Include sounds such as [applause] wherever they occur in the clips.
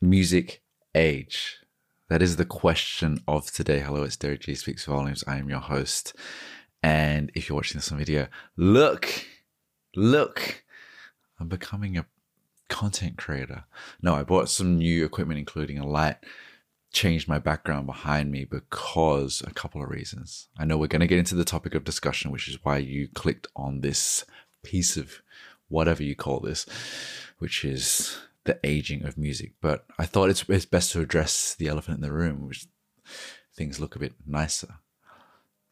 music age? That is the question of today. Hello, it's Derrick Gee Speaks Volumes. I am your host. And if you're watching this on video, look, look, I'm becoming a content creator. No, I bought some new equipment, including a light, changed my background behind me because a couple of reasons. I know we're going to get into the topic of discussion, which is why you clicked on this piece of whatever you call this, which is the aging of music. But I thought it's, it's best to address the elephant in the room, which things look a bit nicer.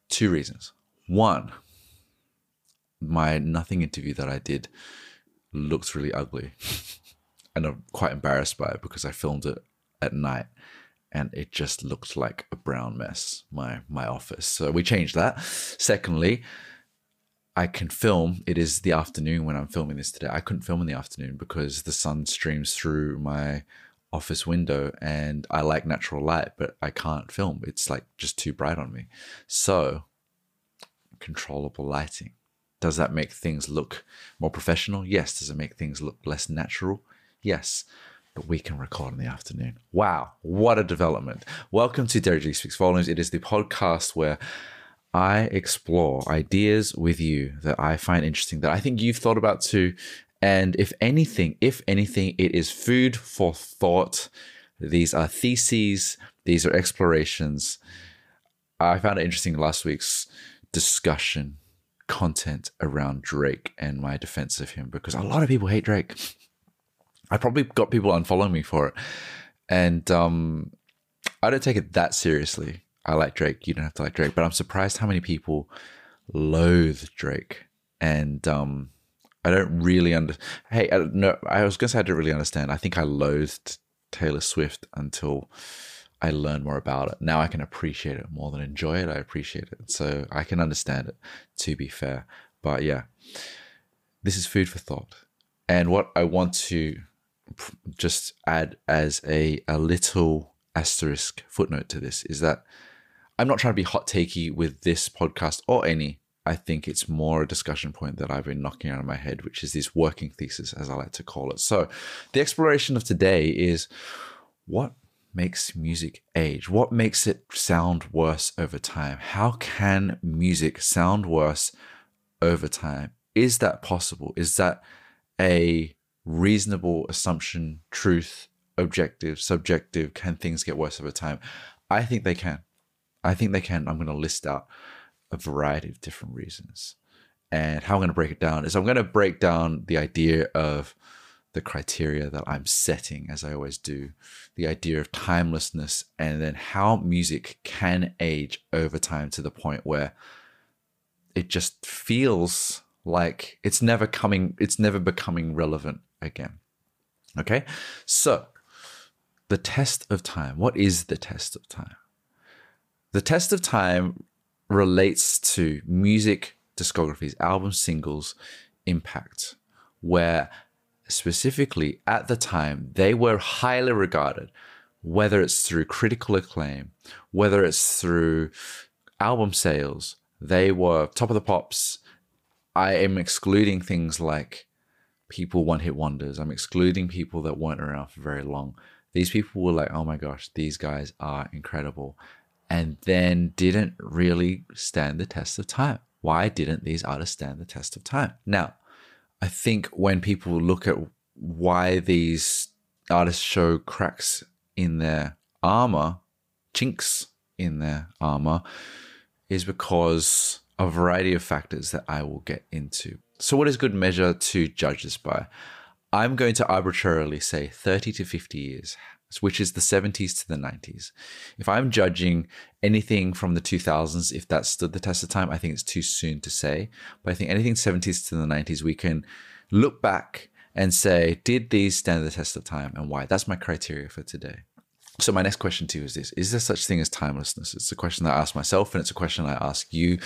Two reasons. One, my nothing interview that I did looks really ugly. [laughs] and I'm quite embarrassed by it because I filmed it at night and it just looked like a brown mess, my my office. So we changed that. Secondly, I can film. It is the afternoon when I'm filming this today. I couldn't film in the afternoon because the sun streams through my office window and I like natural light, but I can't film. It's like just too bright on me. So, controllable lighting. Does that make things look more professional? Yes. Does it make things look less natural? Yes. But we can record in the afternoon. Wow, what a development. Welcome to Derrick Gee Speaks Volumes. It is the podcast where I explore ideas with you that I find interesting, that I think you've thought about too. And if anything, if anything, it is food for thought. These are theses, these are explorations. I found it interesting last week's discussion content around Drake and my defense of him because a lot of people hate Drake. I probably got people unfollowing me for it. And um, I don't take it that seriously. I like Drake. You don't have to like Drake, but I'm surprised how many people loathe Drake. And um, I don't really under. Hey, I no, I was gonna say I don't really understand. I think I loathed Taylor Swift until I learned more about it. Now I can appreciate it more than enjoy it. I appreciate it, so I can understand it. To be fair, but yeah, this is food for thought. And what I want to just add as a a little asterisk footnote to this is that I'm not trying to be hot takey with this podcast or any. I think it's more a discussion point that I've been knocking out of my head, which is this working thesis, as I like to call it. So, the exploration of today is what makes music age? What makes it sound worse over time? How can music sound worse over time? Is that possible? Is that a reasonable assumption, truth, objective, subjective? Can things get worse over time? I think they can. I think they can. I'm going to list out a variety of different reasons. And how I'm going to break it down is I'm going to break down the idea of the criteria that I'm setting, as I always do, the idea of timelessness, and then how music can age over time to the point where it just feels like it's never coming, it's never becoming relevant again. Okay. So, the test of time. What is the test of time? The test of time relates to music discographies, album singles impact, where specifically at the time they were highly regarded, whether it's through critical acclaim, whether it's through album sales, they were top of the pops. I am excluding things like people one hit wonders. I'm excluding people that weren't around for very long. These people were like, oh my gosh, these guys are incredible and then didn't really stand the test of time. Why didn't these artists stand the test of time? Now, I think when people look at why these artists show cracks in their armor, chinks in their armor, is because a variety of factors that I will get into. So, what is good measure to judge this by? I'm going to arbitrarily say 30 to 50 years which is the 70s to the 90s. If I'm judging anything from the 2000s, if that stood the test of time, I think it's too soon to say. But I think anything 70s to the 90s, we can look back and say, did these stand the test of time and why? That's my criteria for today. So my next question to you is this: Is there such thing as timelessness? It's a question that I ask myself, and it's a question I ask you,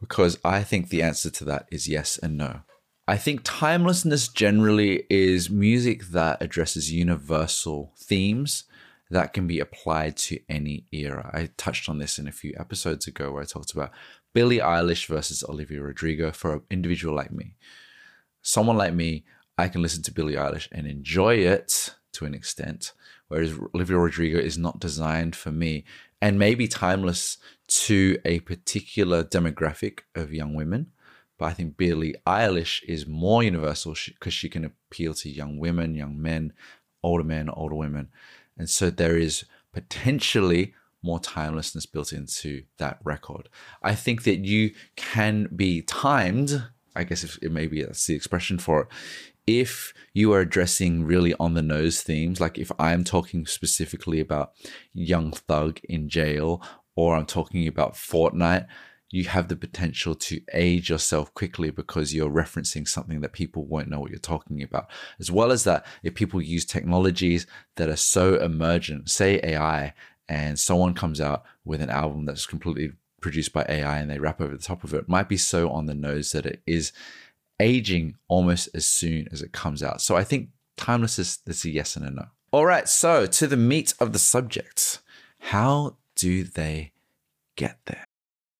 because I think the answer to that is yes and no. I think timelessness generally is music that addresses universal themes that can be applied to any era. I touched on this in a few episodes ago where I talked about Billie Eilish versus Olivia Rodrigo for an individual like me. Someone like me, I can listen to Billie Eilish and enjoy it to an extent, whereas Olivia Rodrigo is not designed for me and maybe timeless to a particular demographic of young women. But I think Billie Eilish is more universal because she can appeal to young women, young men, older men, older women. And so there is potentially more timelessness built into that record. I think that you can be timed, I guess if it maybe that's the expression for it, if you are addressing really on the nose themes, like if I'm talking specifically about Young Thug in jail or I'm talking about Fortnite, you have the potential to age yourself quickly because you're referencing something that people won't know what you're talking about. As well as that, if people use technologies that are so emergent, say AI, and someone comes out with an album that's completely produced by AI and they rap over the top of it, it might be so on the nose that it is aging almost as soon as it comes out. So I think timeless is, is a yes and a no. All right, so to the meat of the subject. How do they get there?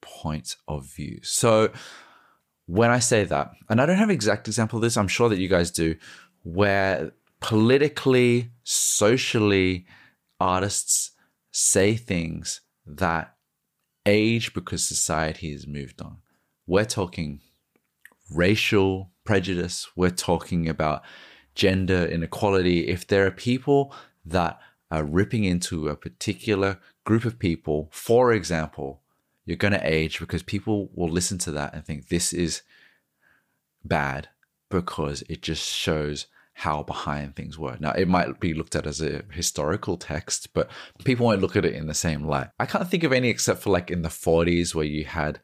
points of view. So when I say that, and I don't have an exact example of this, I'm sure that you guys do, where politically, socially, artists say things that age because society has moved on. We're talking racial prejudice, we're talking about gender inequality. If there are people that are ripping into a particular group of people, for example, you're going to age because people will listen to that and think this is bad because it just shows how behind things were. Now, it might be looked at as a historical text, but people won't look at it in the same light. I can't think of any except for like in the 40s where you had,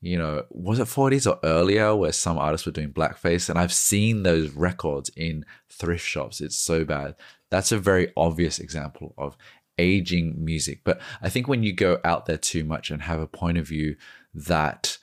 you know, was it 40s or earlier where some artists were doing blackface? And I've seen those records in thrift shops. It's so bad. That's a very obvious example of aging music. But I think when you go out there too much and have a point of view that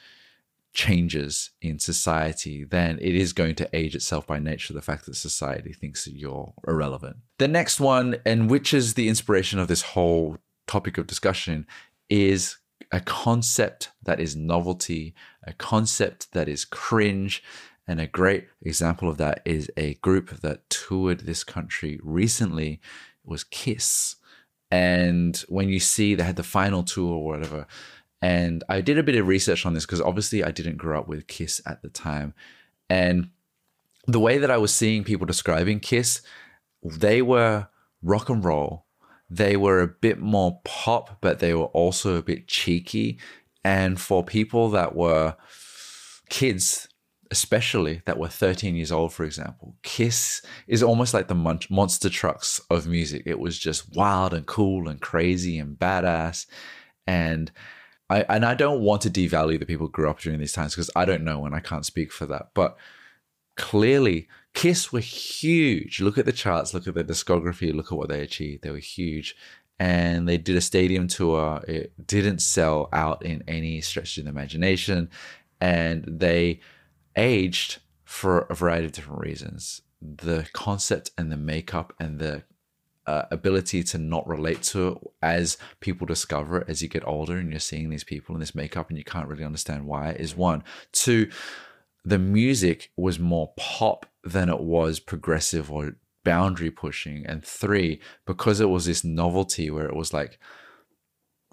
changes in society, then it is going to age itself by nature the fact that society thinks that you're irrelevant. The next one, and which is the inspiration of this whole topic of discussion, is a concept that is novelty, a concept that is cringe. And a great example of that is a group that toured this country recently was Kiss. And when you see they had the final tour or whatever, and I did a bit of research on this because obviously I didn't grow up with Kiss at the time. And the way that I was seeing people describing Kiss, they were rock and roll. They were a bit more pop, but they were also a bit cheeky. And for people that were kids, especially that were 13 years old, for example, Kiss is almost like the mon- monster trucks of music. It was just wild and cool and crazy and badass. And I and I don't want to devalue the people who grew up during these times because I don't know and I can't speak for that. But clearly, Kiss were huge. Look at the charts, look at the discography, look at what they achieved. They were huge. And they did a stadium tour. It didn't sell out in any stretch of the imagination. And they aged for a variety of different reasons. The concept and the makeup and the uh, ability to not relate to it as people discover it as you get older and you're seeing these people in this makeup and you can't really understand why is one. Two, the music was more pop than it was progressive or boundary pushing. And three, because it was this novelty where it was like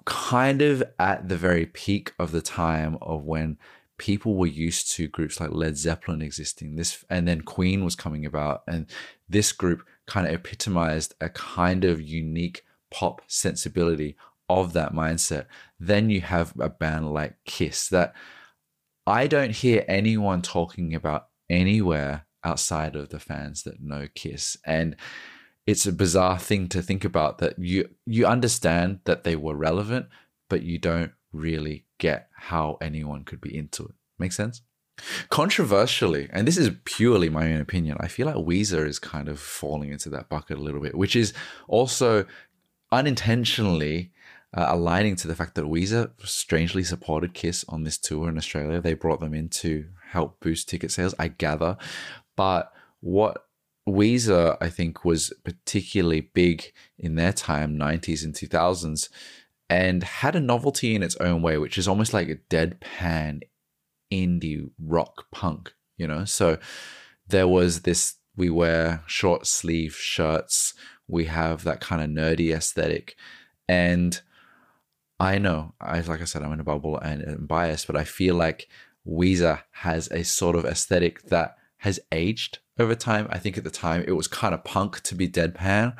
kind of at the very peak of the time of when people were used to groups like Led Zeppelin existing this and then Queen was coming about and this group kind of epitomized a kind of unique pop sensibility of that mindset, then you have a band like Kiss that I don't hear anyone talking about anywhere outside of the fans that know Kiss. And it's a bizarre thing to think about that you you understand that they were relevant, but you don't really get how anyone could be into it. Make sense? Controversially, and this is purely my own opinion, I feel like Weezer is kind of falling into that bucket a little bit, which is also unintentionally uh, aligning to the fact that Weezer strangely supported Kiss on this tour in Australia. They brought them in to help boost ticket sales, I gather. But what Weezer, I think, was particularly big in their time, 90s and 2000s, and had a novelty in its own way, which is almost like a deadpan indie rock punk, you know? So there was this we wear short sleeve shirts, we have that kind of nerdy aesthetic. And I know, I like I said, I'm in a bubble and, and biased, but I feel like Weezer has a sort of aesthetic that has aged over time. I think at the time it was kind of punk to be deadpan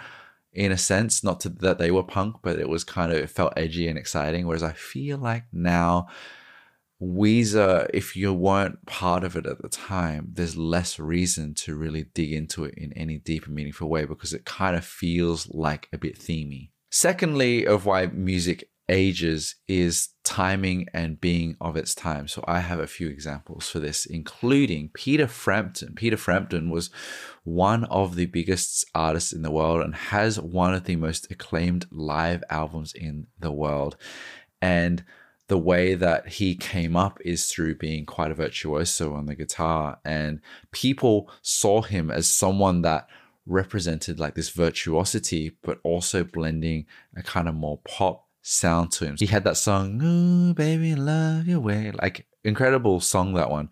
in a sense, not to, that they were punk, but it was kind of, it felt edgy and exciting. Whereas I feel like now, Weezer, if you weren't part of it at the time, there's less reason to really dig into it in any deep and meaningful way because it kind of feels like a bit themey. Secondly, of why music ages is timing and being of its time. So I have a few examples for this, including Peter Frampton. Peter Frampton was one of the biggest artists in the world and has one of the most acclaimed live albums in the world. And the way that he came up is through being quite a virtuoso on the guitar. And people saw him as someone that represented like this virtuosity, but also blending a kind of more pop sound to him. He had that song, Ooh, baby, love your way. Like, incredible song, that one.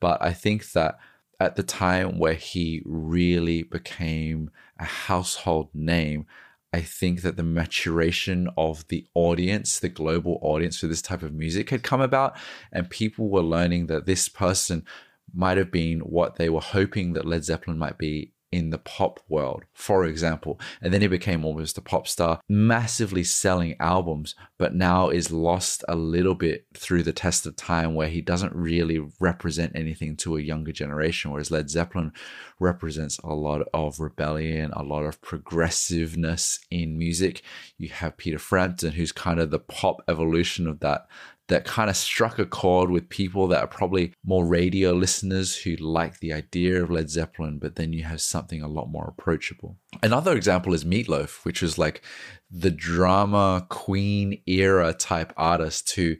But I think that at the time where he really became a household name, I think that the maturation of the audience, the global audience for this type of music had come about, and people were learning that this person might have been what they were hoping that Led Zeppelin might be in the pop world, for example. And then he became almost a pop star, massively selling albums, but now is lost a little bit through the test of time where he doesn't really represent anything to a younger generation. Whereas Led Zeppelin represents a lot of rebellion, a lot of progressiveness in music. You have Peter Frampton, who's kind of the pop evolution of that that kind of struck a chord with people that are probably more radio listeners who like the idea of Led Zeppelin, but then you have something a lot more approachable. Another example is Meatloaf, which was like the drama queen era type artist who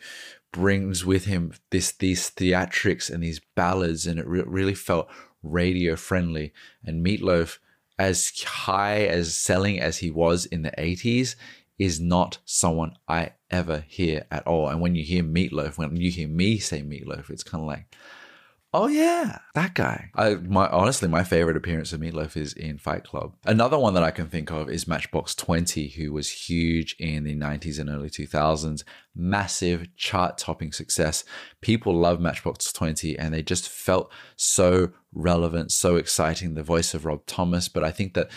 brings with him this these theatrics and these ballads, and it re- really felt radio friendly. And Meatloaf, as high as selling as he was in the 80s, is not someone I ever hear at all. And when you hear meatloaf, when you hear me say meatloaf, it's kind of like, oh yeah, that guy. I my honestly, my favorite appearance of Meatloaf is in Fight Club. Another one that I can think of is Matchbox Twenty, who was huge in the '90s and early 2000s, massive chart-topping success. People love Matchbox Twenty, and they just felt so relevant, so exciting. The voice of Rob Thomas, but I think that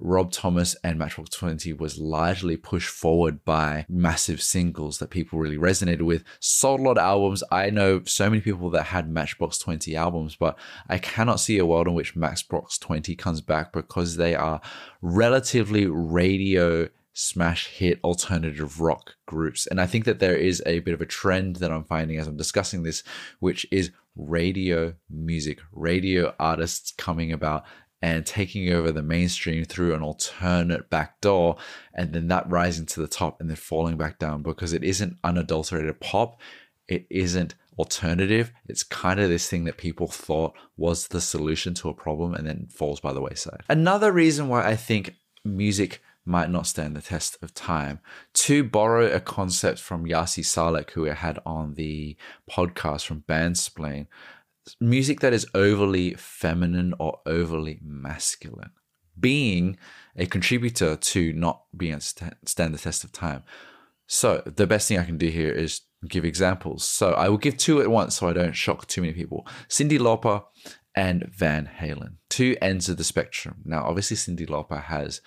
Rob Thomas and Matchbox 20 was largely pushed forward by massive singles that people really resonated with. Sold a lot of albums. I know so many people that had Matchbox 20 albums, but I cannot see a world in which Matchbox 20 comes back because they are relatively radio smash hit alternative rock groups. And I think that there is a bit of a trend that I'm finding as I'm discussing this, which is radio music, radio artists coming about and taking over the mainstream through an alternate back door, and then that rising to the top and then falling back down because it isn't unadulterated pop, it isn't alternative. It's kind of this thing that people thought was the solution to a problem and then falls by the wayside. Another reason why I think music might not stand the test of time. To borrow a concept from Yasi Salek, who I had on the podcast from Bandsplain, music that is overly feminine or overly masculine being a contributor to not being stand the test of time. So the best thing I can do here is give examples. So I will give two at once so I don't shock too many people. Cyndi Lauper and Van Halen, two ends of the spectrum. Now, obviously, Cyndi Lauper has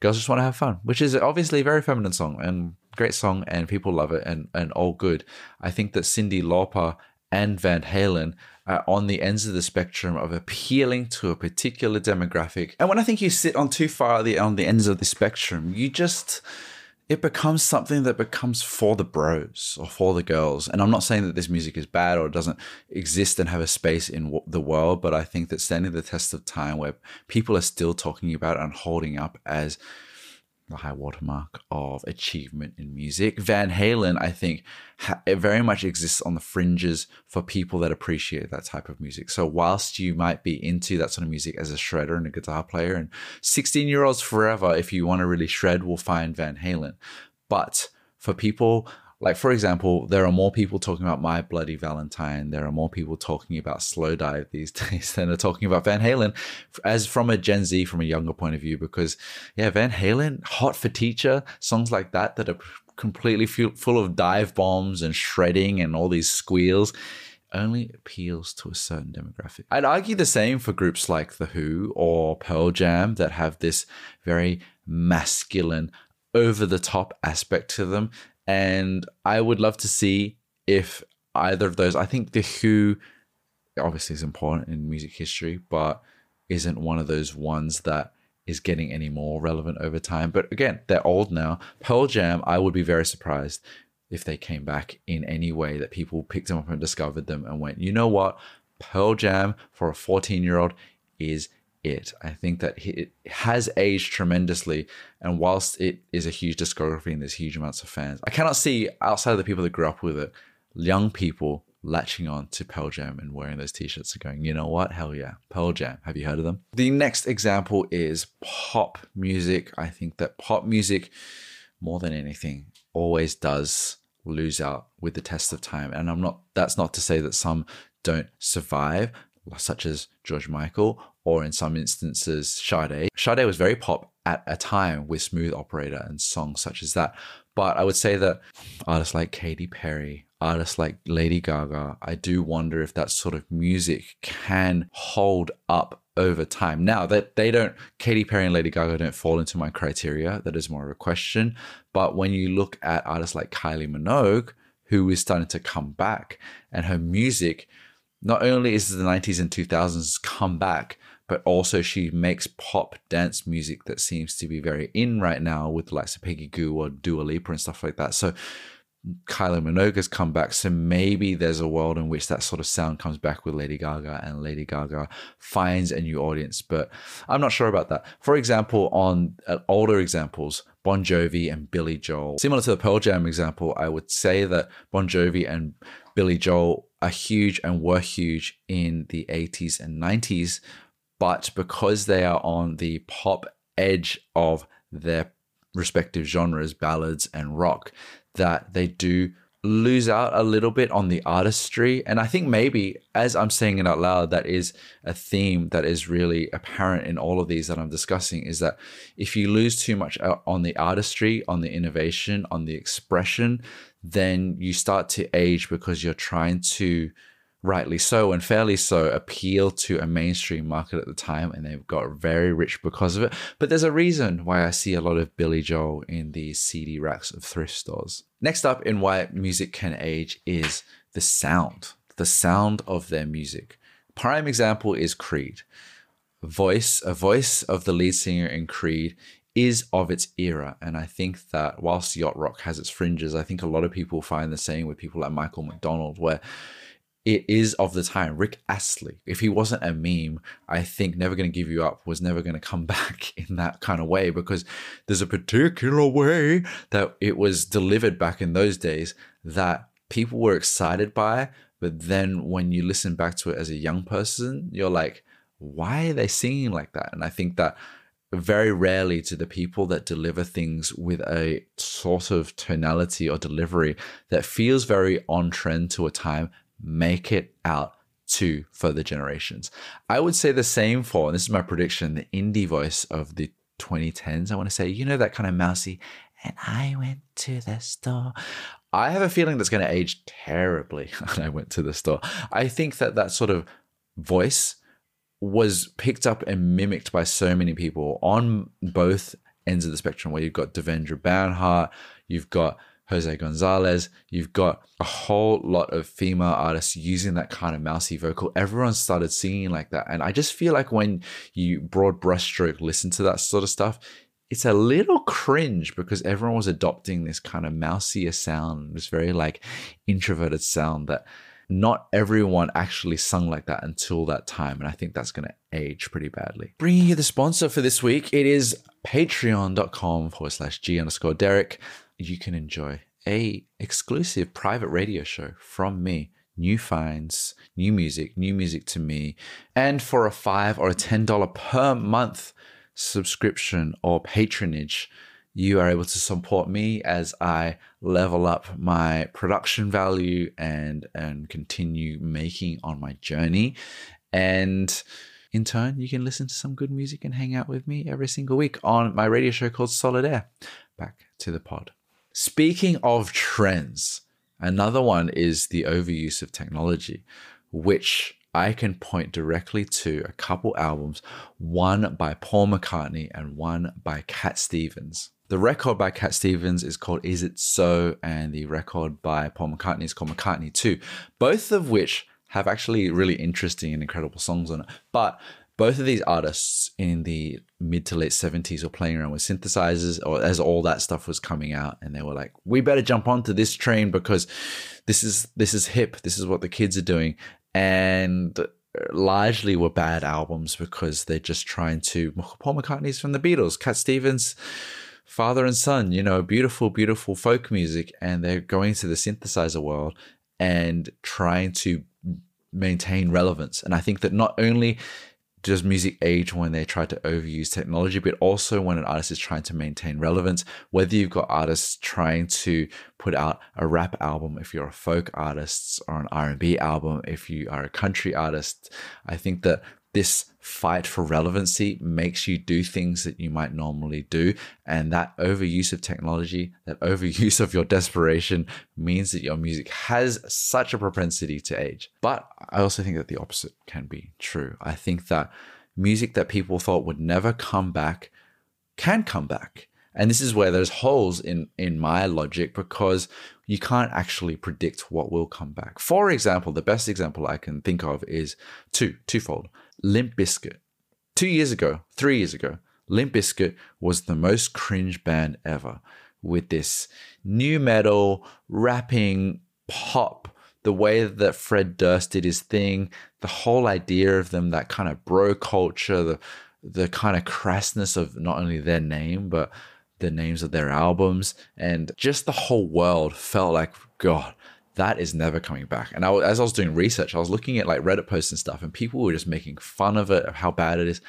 girls just want to have fun, which is obviously a very feminine song and great song, and people love it and and all good. I think that Cyndi Lauper and Van Halen are on the ends of the spectrum of appealing to a particular demographic. And when I think you sit on too far the, on the ends of the spectrum, you just it becomes something that becomes for the bros or for the girls. And I'm not saying that this music is bad or doesn't exist and have a space in the world, but I think that standing the test of time where people are still talking about and holding up as the high watermark of achievement in music. Van Halen, I think, ha- it very much exists on the fringes for people that appreciate that type of music. So, whilst you might be into that sort of music as a shredder and a guitar player, and 16 year olds forever, if you want to really shred, will find Van Halen. But for people like, for example, there are more people talking about My Bloody Valentine. There are more people talking about Slowdive these [laughs] days than are talking about Van Halen, as from a Gen Z, from a younger point of view. Because, yeah, Van Halen, Hot for Teacher, songs like that that are completely full of dive bombs and shredding and all these squeals only appeals to a certain demographic. I'd argue the same for groups like The Who or Pearl Jam that have this very masculine, over the top aspect to them. And I would love to see if either of those, I think The Who obviously is important in music history, but isn't one of those ones that is getting any more relevant over time. But again, they're old now. Pearl Jam, I would be very surprised if they came back in any way that people picked them up and discovered them and went, you know what? Pearl Jam for a 14 year old is it. I think that it has aged tremendously. And whilst it is a huge discography and there's huge amounts of fans, I cannot see outside of the people that grew up with it, young people latching on to Pearl Jam and wearing those t-shirts and going, you know what? Hell yeah. Pearl Jam. Have you heard of them? The next example is pop music. I think that pop music, more than anything, always does lose out with the test of time. And I'm not that's not to say that some don't survive, such as George Michael, or in some instances, Sade. Sade was very pop at a time with Smooth Operator and songs such as that. But I would say that artists like Katy Perry, artists like Lady Gaga, I do wonder if that sort of music can hold up over time. Now that they don't, Katy Perry and Lady Gaga don't fall into my criteria. That is more of a question. But when you look at artists like Kylie Minogue, who is starting to come back, and her music not only is the 90s and 2000s come back, but also she makes pop dance music that seems to be very in right now with likes of Peggy Gou or Dua Lipa and stuff like that. So Kylie Minogue has come back. So maybe there's a world in which that sort of sound comes back with Lady Gaga and Lady Gaga finds a new audience. But I'm not sure about that. For example, on uh, older examples, Bon Jovi and Billy Joel. Similar to the Pearl Jam example, I would say that Bon Jovi and Billy Joel are huge and were huge in the 80s and 90s, but because they are on the pop edge of their respective genres, ballads and rock, that they do lose out a little bit on the artistry. And I think maybe, as I'm saying it out loud, that is a theme that is really apparent in all of these that I'm discussing is that if you lose too much on the artistry, on the innovation, on the expression, then you start to age because you're trying to rightly so and fairly so appeal to a mainstream market at the time and they've got very rich because of it. But there's a reason why i see a lot of billy joel in the cd racks of thrift stores. Next up in why music can age is the sound the sound of their music. Prime example is creed. Voice a voice of the lead singer in creed is of its era. And I think that whilst yacht rock has its fringes, I think a lot of people find the same with people like Michael McDonald, where it is of the time. Rick Astley, if he wasn't a meme, I think Never Gonna Give You Up was never gonna come [laughs] back in that kind of way because there's a particular way that it was delivered back in those days that people were excited by. But then when you listen back to it as a young person, you're like, why are they singing like that? And I think that very rarely to the people that deliver things with a sort of tonality or delivery that feels very on trend to a time make it out to further generations. I would say the same for, and this is my prediction, the indie voice of the 2010s. I want to say, you know, that kind of mousy, and I went to the store. I have a feeling that's going to age terribly. [laughs] And I went to the store. I think that that sort of voice was picked up and mimicked by so many people on both ends of the spectrum where you've got Devendra Banhart, you've got Jose Gonzalez, you've got a whole lot of female artists using that kind of mousy vocal. Everyone started singing like that. And I just feel like when you broad brushstroke listen to that sort of stuff, it's a little cringe because everyone was adopting this kind of mousier sound, this very like introverted sound that not everyone actually sung like that until that time. And I think that's going to age pretty badly. Bringing you the sponsor for this week, it is patreon.com forward slash Gee underscore Derrick. You can enjoy a exclusive private radio show from me new finds, new music, new music to me. And for a five or a ten dollar per month subscription or patronage, you are able to support me as I level up my production value and and continue making on my journey. And in turn, you can listen to some good music and hang out with me every single week on my radio show called Solid Air. Back to the pod. Speaking of trends, another one is the overuse of technology, which I can point directly to a couple albums, one by Paul McCartney and one by Cat Stevens. The record by Cat Stevens is called Izitso? and the record by Paul McCartney is called McCartney 2, both of which have actually really interesting and incredible songs on it. But both of these artists in the mid to late 70s were playing around with synthesizers or as all that stuff was coming out and they were like we better jump onto this train because this is this is hip this is what the kids are doing and largely were bad albums because they're just trying to. Paul McCartney's from the Beatles, Cat Stevens, father and son, you know, beautiful, beautiful folk music, and they're going to the synthesizer world and trying to maintain relevance. And I think that not only does music age when they try to overuse technology, but also when an artist is trying to maintain relevance. Whether you've got artists trying to put out a rap album, if you're a folk artist, or an R&B album, if you are a country artist, I think that this fight for relevancy makes you do things that you might normally do. And that overuse of technology, that overuse of your desperation means that your music has such a propensity to age. But I also think that the opposite can be true. I think that music that people thought would never come back can come back. And this is where there's holes in, in my logic because you can't actually predict what will come back. For example, the best example I can think of is two, twofold. Limp Bizkit. Two years ago, three years ago, Limp Bizkit was the most cringe band ever with this nu metal, rapping, pop, the way that Fred Durst did his thing, the whole idea of them, that kind of bro culture, the the kind of crassness of not only their name, but the names of their albums, and just the whole world felt like, God, that is never coming back. And I, as I was doing research, I was looking at like Reddit posts and stuff, and people were just making fun of it, of how bad it is.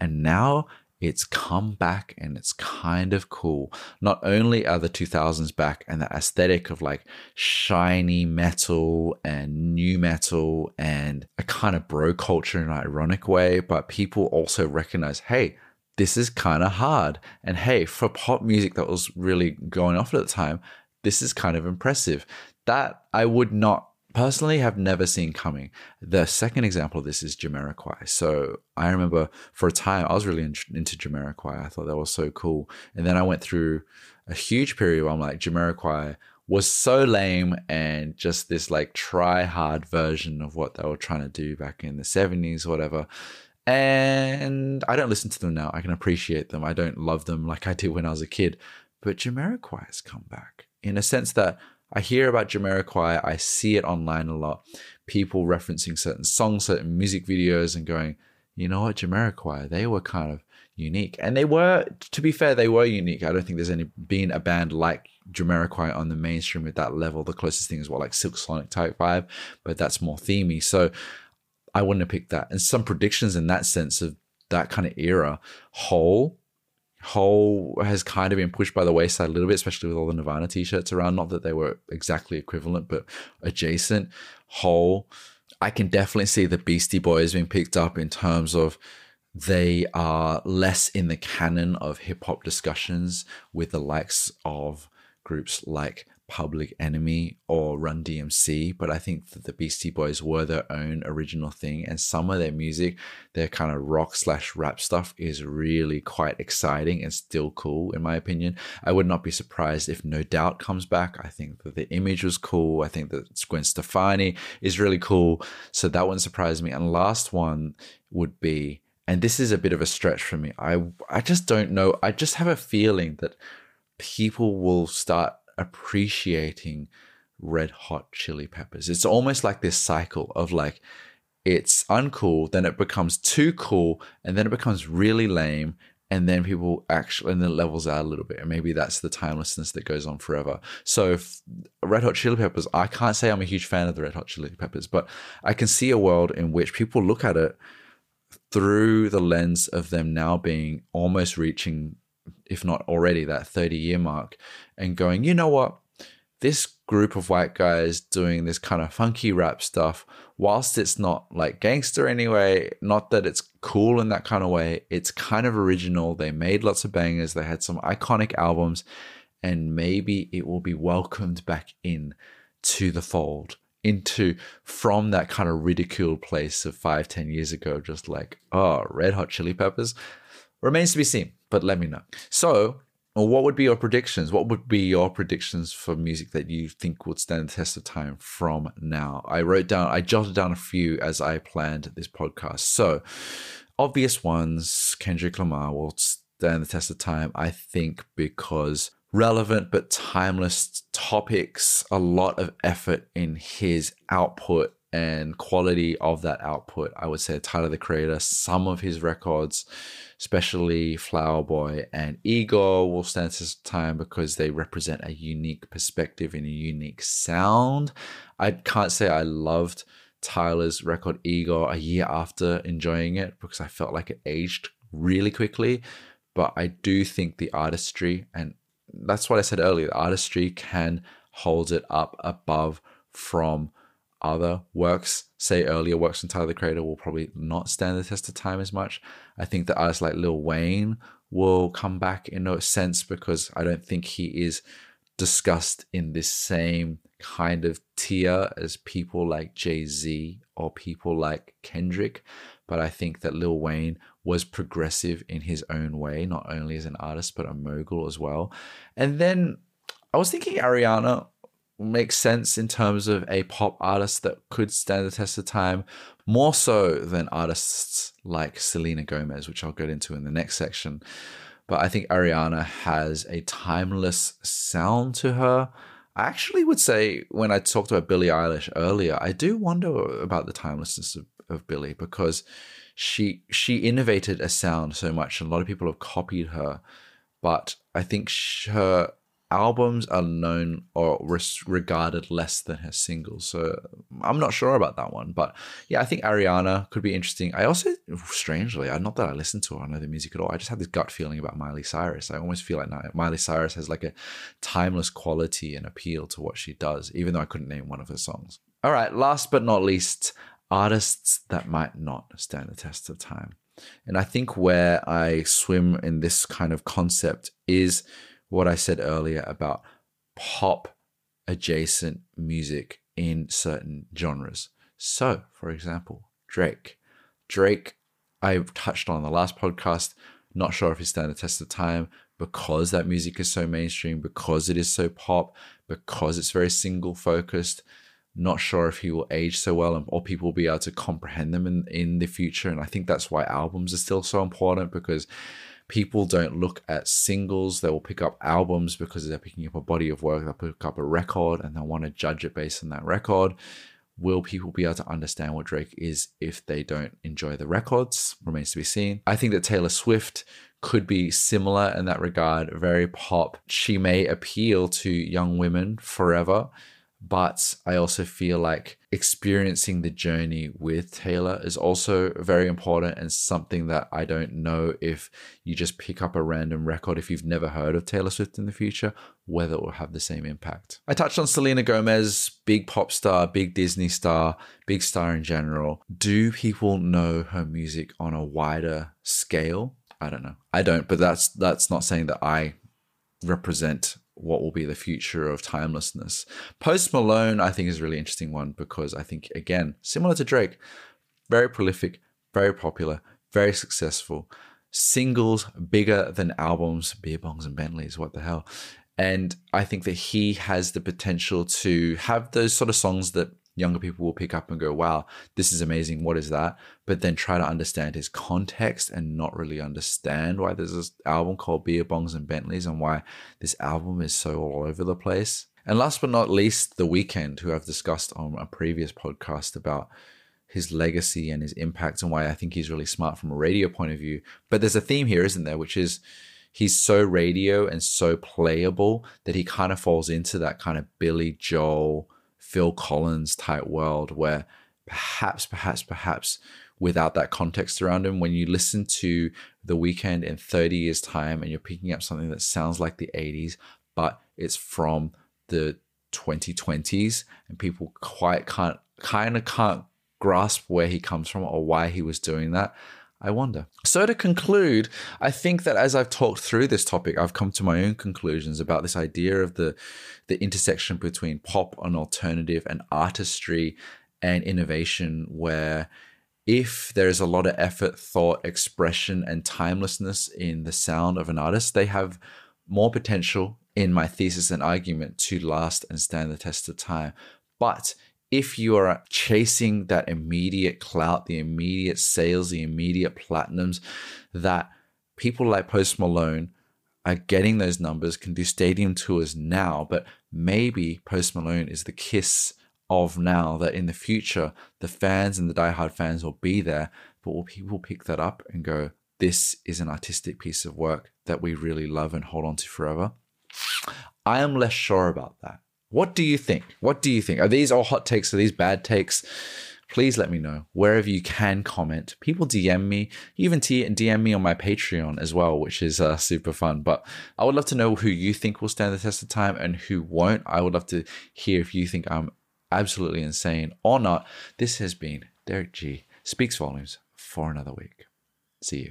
And now it's come back and it's kind of cool. Not only are the 2000s back and the aesthetic of like shiny metal and nu metal and a kind of bro culture in an ironic way, but people also recognize, hey, this is kind of hard. And hey, for pop music that was really going off at the time, this is kind of impressive that I would not personally have never seen coming. The second example of this is Jamiroquai. So I remember for a time I was really in, into Jamiroquai. I thought that was so cool. And then I went through a huge period where I'm like, Jamiroquai was so lame and just this like try hard version of what they were trying to do back in the 70s or whatever. And I don't listen to them now. I can appreciate them. I don't love them like I did when I was a kid. But Jamiroquai has come back in a sense that I hear about Jamiroquai. I see it online a lot. People referencing certain songs, certain music videos, and going, you know what, Jamiroquai, they were kind of unique. And they were, to be fair, they were unique. I don't think there's any been a band like Jamiroquai on the mainstream at that level. The closest thing is what like Silk Sonic type vibe, but that's more themey. So I wouldn't have picked that. And some predictions in that sense of that kind of era. Hole Hole has kind of been pushed by the wayside a little bit, especially with all the Nirvana t-shirts around. Not that they were exactly equivalent, but adjacent. Hole, I can definitely see the Beastie Boys being picked up in terms of they are less in the canon of hip hop discussions with the likes of groups like Public Enemy or Run DMC, but I think that the Beastie Boys were their own original thing. And some of their music, their kind of rock slash rap stuff, is really quite exciting and still cool, in my opinion. I would not be surprised if No Doubt comes back. I think that the image was cool. I think that Gwen Stefani is really cool. So that wouldn't surprise me. And last one would be, and this is a bit of a stretch for me. I I just don't know. I just have a feeling that people will start appreciating red hot chili peppers. It's almost like this cycle of like it's uncool, then it becomes too cool, and then it becomes really lame, and then people actually and then it levels out a little bit and maybe that's the timelessness that goes on forever so red hot chili peppers i can't say i'm a huge fan of the red hot chili peppers but i can see a world in which people look at it through the lens of them now being almost reaching if not already that 30 year mark and going you know what this group of white guys doing this kind of funky rap stuff, whilst it's not like gangster anyway, not that it's cool in that kind of way, it's kind of original. They made lots of bangers, they had some iconic albums, and maybe it will be welcomed back in to the fold into from that kind of ridiculed place of five, ten years ago, just like, oh, red hot chili peppers. Remains to be seen, but let me know. So what would be your predictions? What would be your predictions for music that you think would stand the test of time from now? I wrote down, I jotted down a few as I planned this podcast. So, obvious ones Kendrick Lamar will stand the test of time, I think, because relevant but timeless topics, a lot of effort in his output and quality of that output. I would say Tyler the Creator, some of his records especially Flower Boy and Igor will stand the time because they represent a unique perspective and a unique sound. I can't say I loved Tyler's record Igor a year after enjoying it because I felt like it aged really quickly. But I do think the artistry, and that's what I said earlier, the artistry can hold it up above from other works, say earlier works from Tyler the Creator, will probably not stand the test of time as much. I think that artists like Lil Wayne will come back in a sense because I don't think he is discussed in this same kind of tier as people like Jay Z or people like Kendrick. But I think that Lil Wayne was progressive in his own way, not only as an artist, but a mogul as well. And then I was thinking Ariana makes sense in terms of a pop artist that could stand the test of time more so than artists like Selena Gomez, which I'll get into in the next section. But I think Ariana has a timeless sound to her. I actually would say when I talked about Billie Eilish earlier, I do wonder about the timelessness of, of Billie because she she innovated a sound so much, and a lot of people have copied her. But I think her albums are known or regarded less than her singles. So I'm not sure about that one. But yeah, I think Ariana could be interesting. I also, strangely, not that I listen to her, I know the music at all. I just have this gut feeling about Miley Cyrus. I almost feel like Miley Cyrus has like a timeless quality and appeal to what she does, even though I couldn't name one of her songs. All right, last but not least, artists that might not stand the test of time. And I think where I swim in this kind of concept is what I said earlier about pop adjacent music in certain genres. So, for example, Drake. Drake, I touched on the last podcast, not sure if he's stand the test of time because that music is so mainstream, because it is so pop, because it's very single focused. Not sure if he will age so well or people will be able to comprehend them in, in the future. And I think that's why albums are still so important because people don't look at singles. They will pick up albums because they're picking up a body of work. They'll pick up a record and they'll want to judge it based on that record. Will people be able to understand what Drake is if they don't enjoy the records? Remains to be seen. I think that Taylor Swift could be similar in that regard, very pop. She may appeal to young women forever but I also feel like experiencing the journey with Taylor is also very important and something that I don't know if you just pick up a random record if you've never heard of Taylor Swift in the future, whether it will have the same impact. I touched on Selena Gomez, big pop star, big Disney star, big star in general. Do people know her music on a wider scale? I don't know. I don't, but that's that's not saying that I represent what will be the future of timelessness. Post Malone, I think, is a really interesting one because I think, again, similar to Drake, very prolific, very popular, very successful. Singles bigger than albums, beer bongs and Bentleys, what the hell? And I think that he has the potential to have those sort of songs that younger people will pick up and go, wow, this is amazing. What is that? But then try to understand his context and not really understand why there's this album called Beer Bongs and Bentleys and why this album is so all over the place. And last but not least, The Weeknd, who I've discussed on a previous podcast about his legacy and his impact and why I think he's really smart from a radio point of view. But there's a theme here, isn't there? Which is he's so radio and so playable that he kind of falls into that kind of Billy Joel Phil Collins type world where perhaps, perhaps, perhaps without that context around him, when you listen to The Weeknd in 30 years' time and you're picking up something that sounds like the 80s, but it's from the 2020s and people quite can't kind of can't grasp where he comes from or why he was doing that I wonder. So, to conclude, I think that as I've talked through this topic, I've come to my own conclusions about this idea of the, the intersection between pop and alternative and artistry and innovation, where if there's a lot of effort, thought, expression, and timelessness in the sound of an artist, they have more potential in my thesis and argument to last and stand the test of time. But if you are chasing that immediate clout, the immediate sales, the immediate platinums, that people like Post Malone are getting those numbers, can do stadium tours now, but maybe Post Malone is the kiss of now that in the future, the fans and the diehard fans will be there, but will people pick that up and go, this is an artistic piece of work that we really love and hold on to forever? I am less sure about that. What do you think? What do you think? Are these all hot takes? Are these bad takes? Please let me know wherever you can comment. People DM me, even DM me on my Patreon as well, which is uh, super fun. But I would love to know who you think will stand the test of time and who won't. I would love to hear if you think I'm absolutely insane or not. This has been Derrick Gee. Speaks Volumes for another week. See you.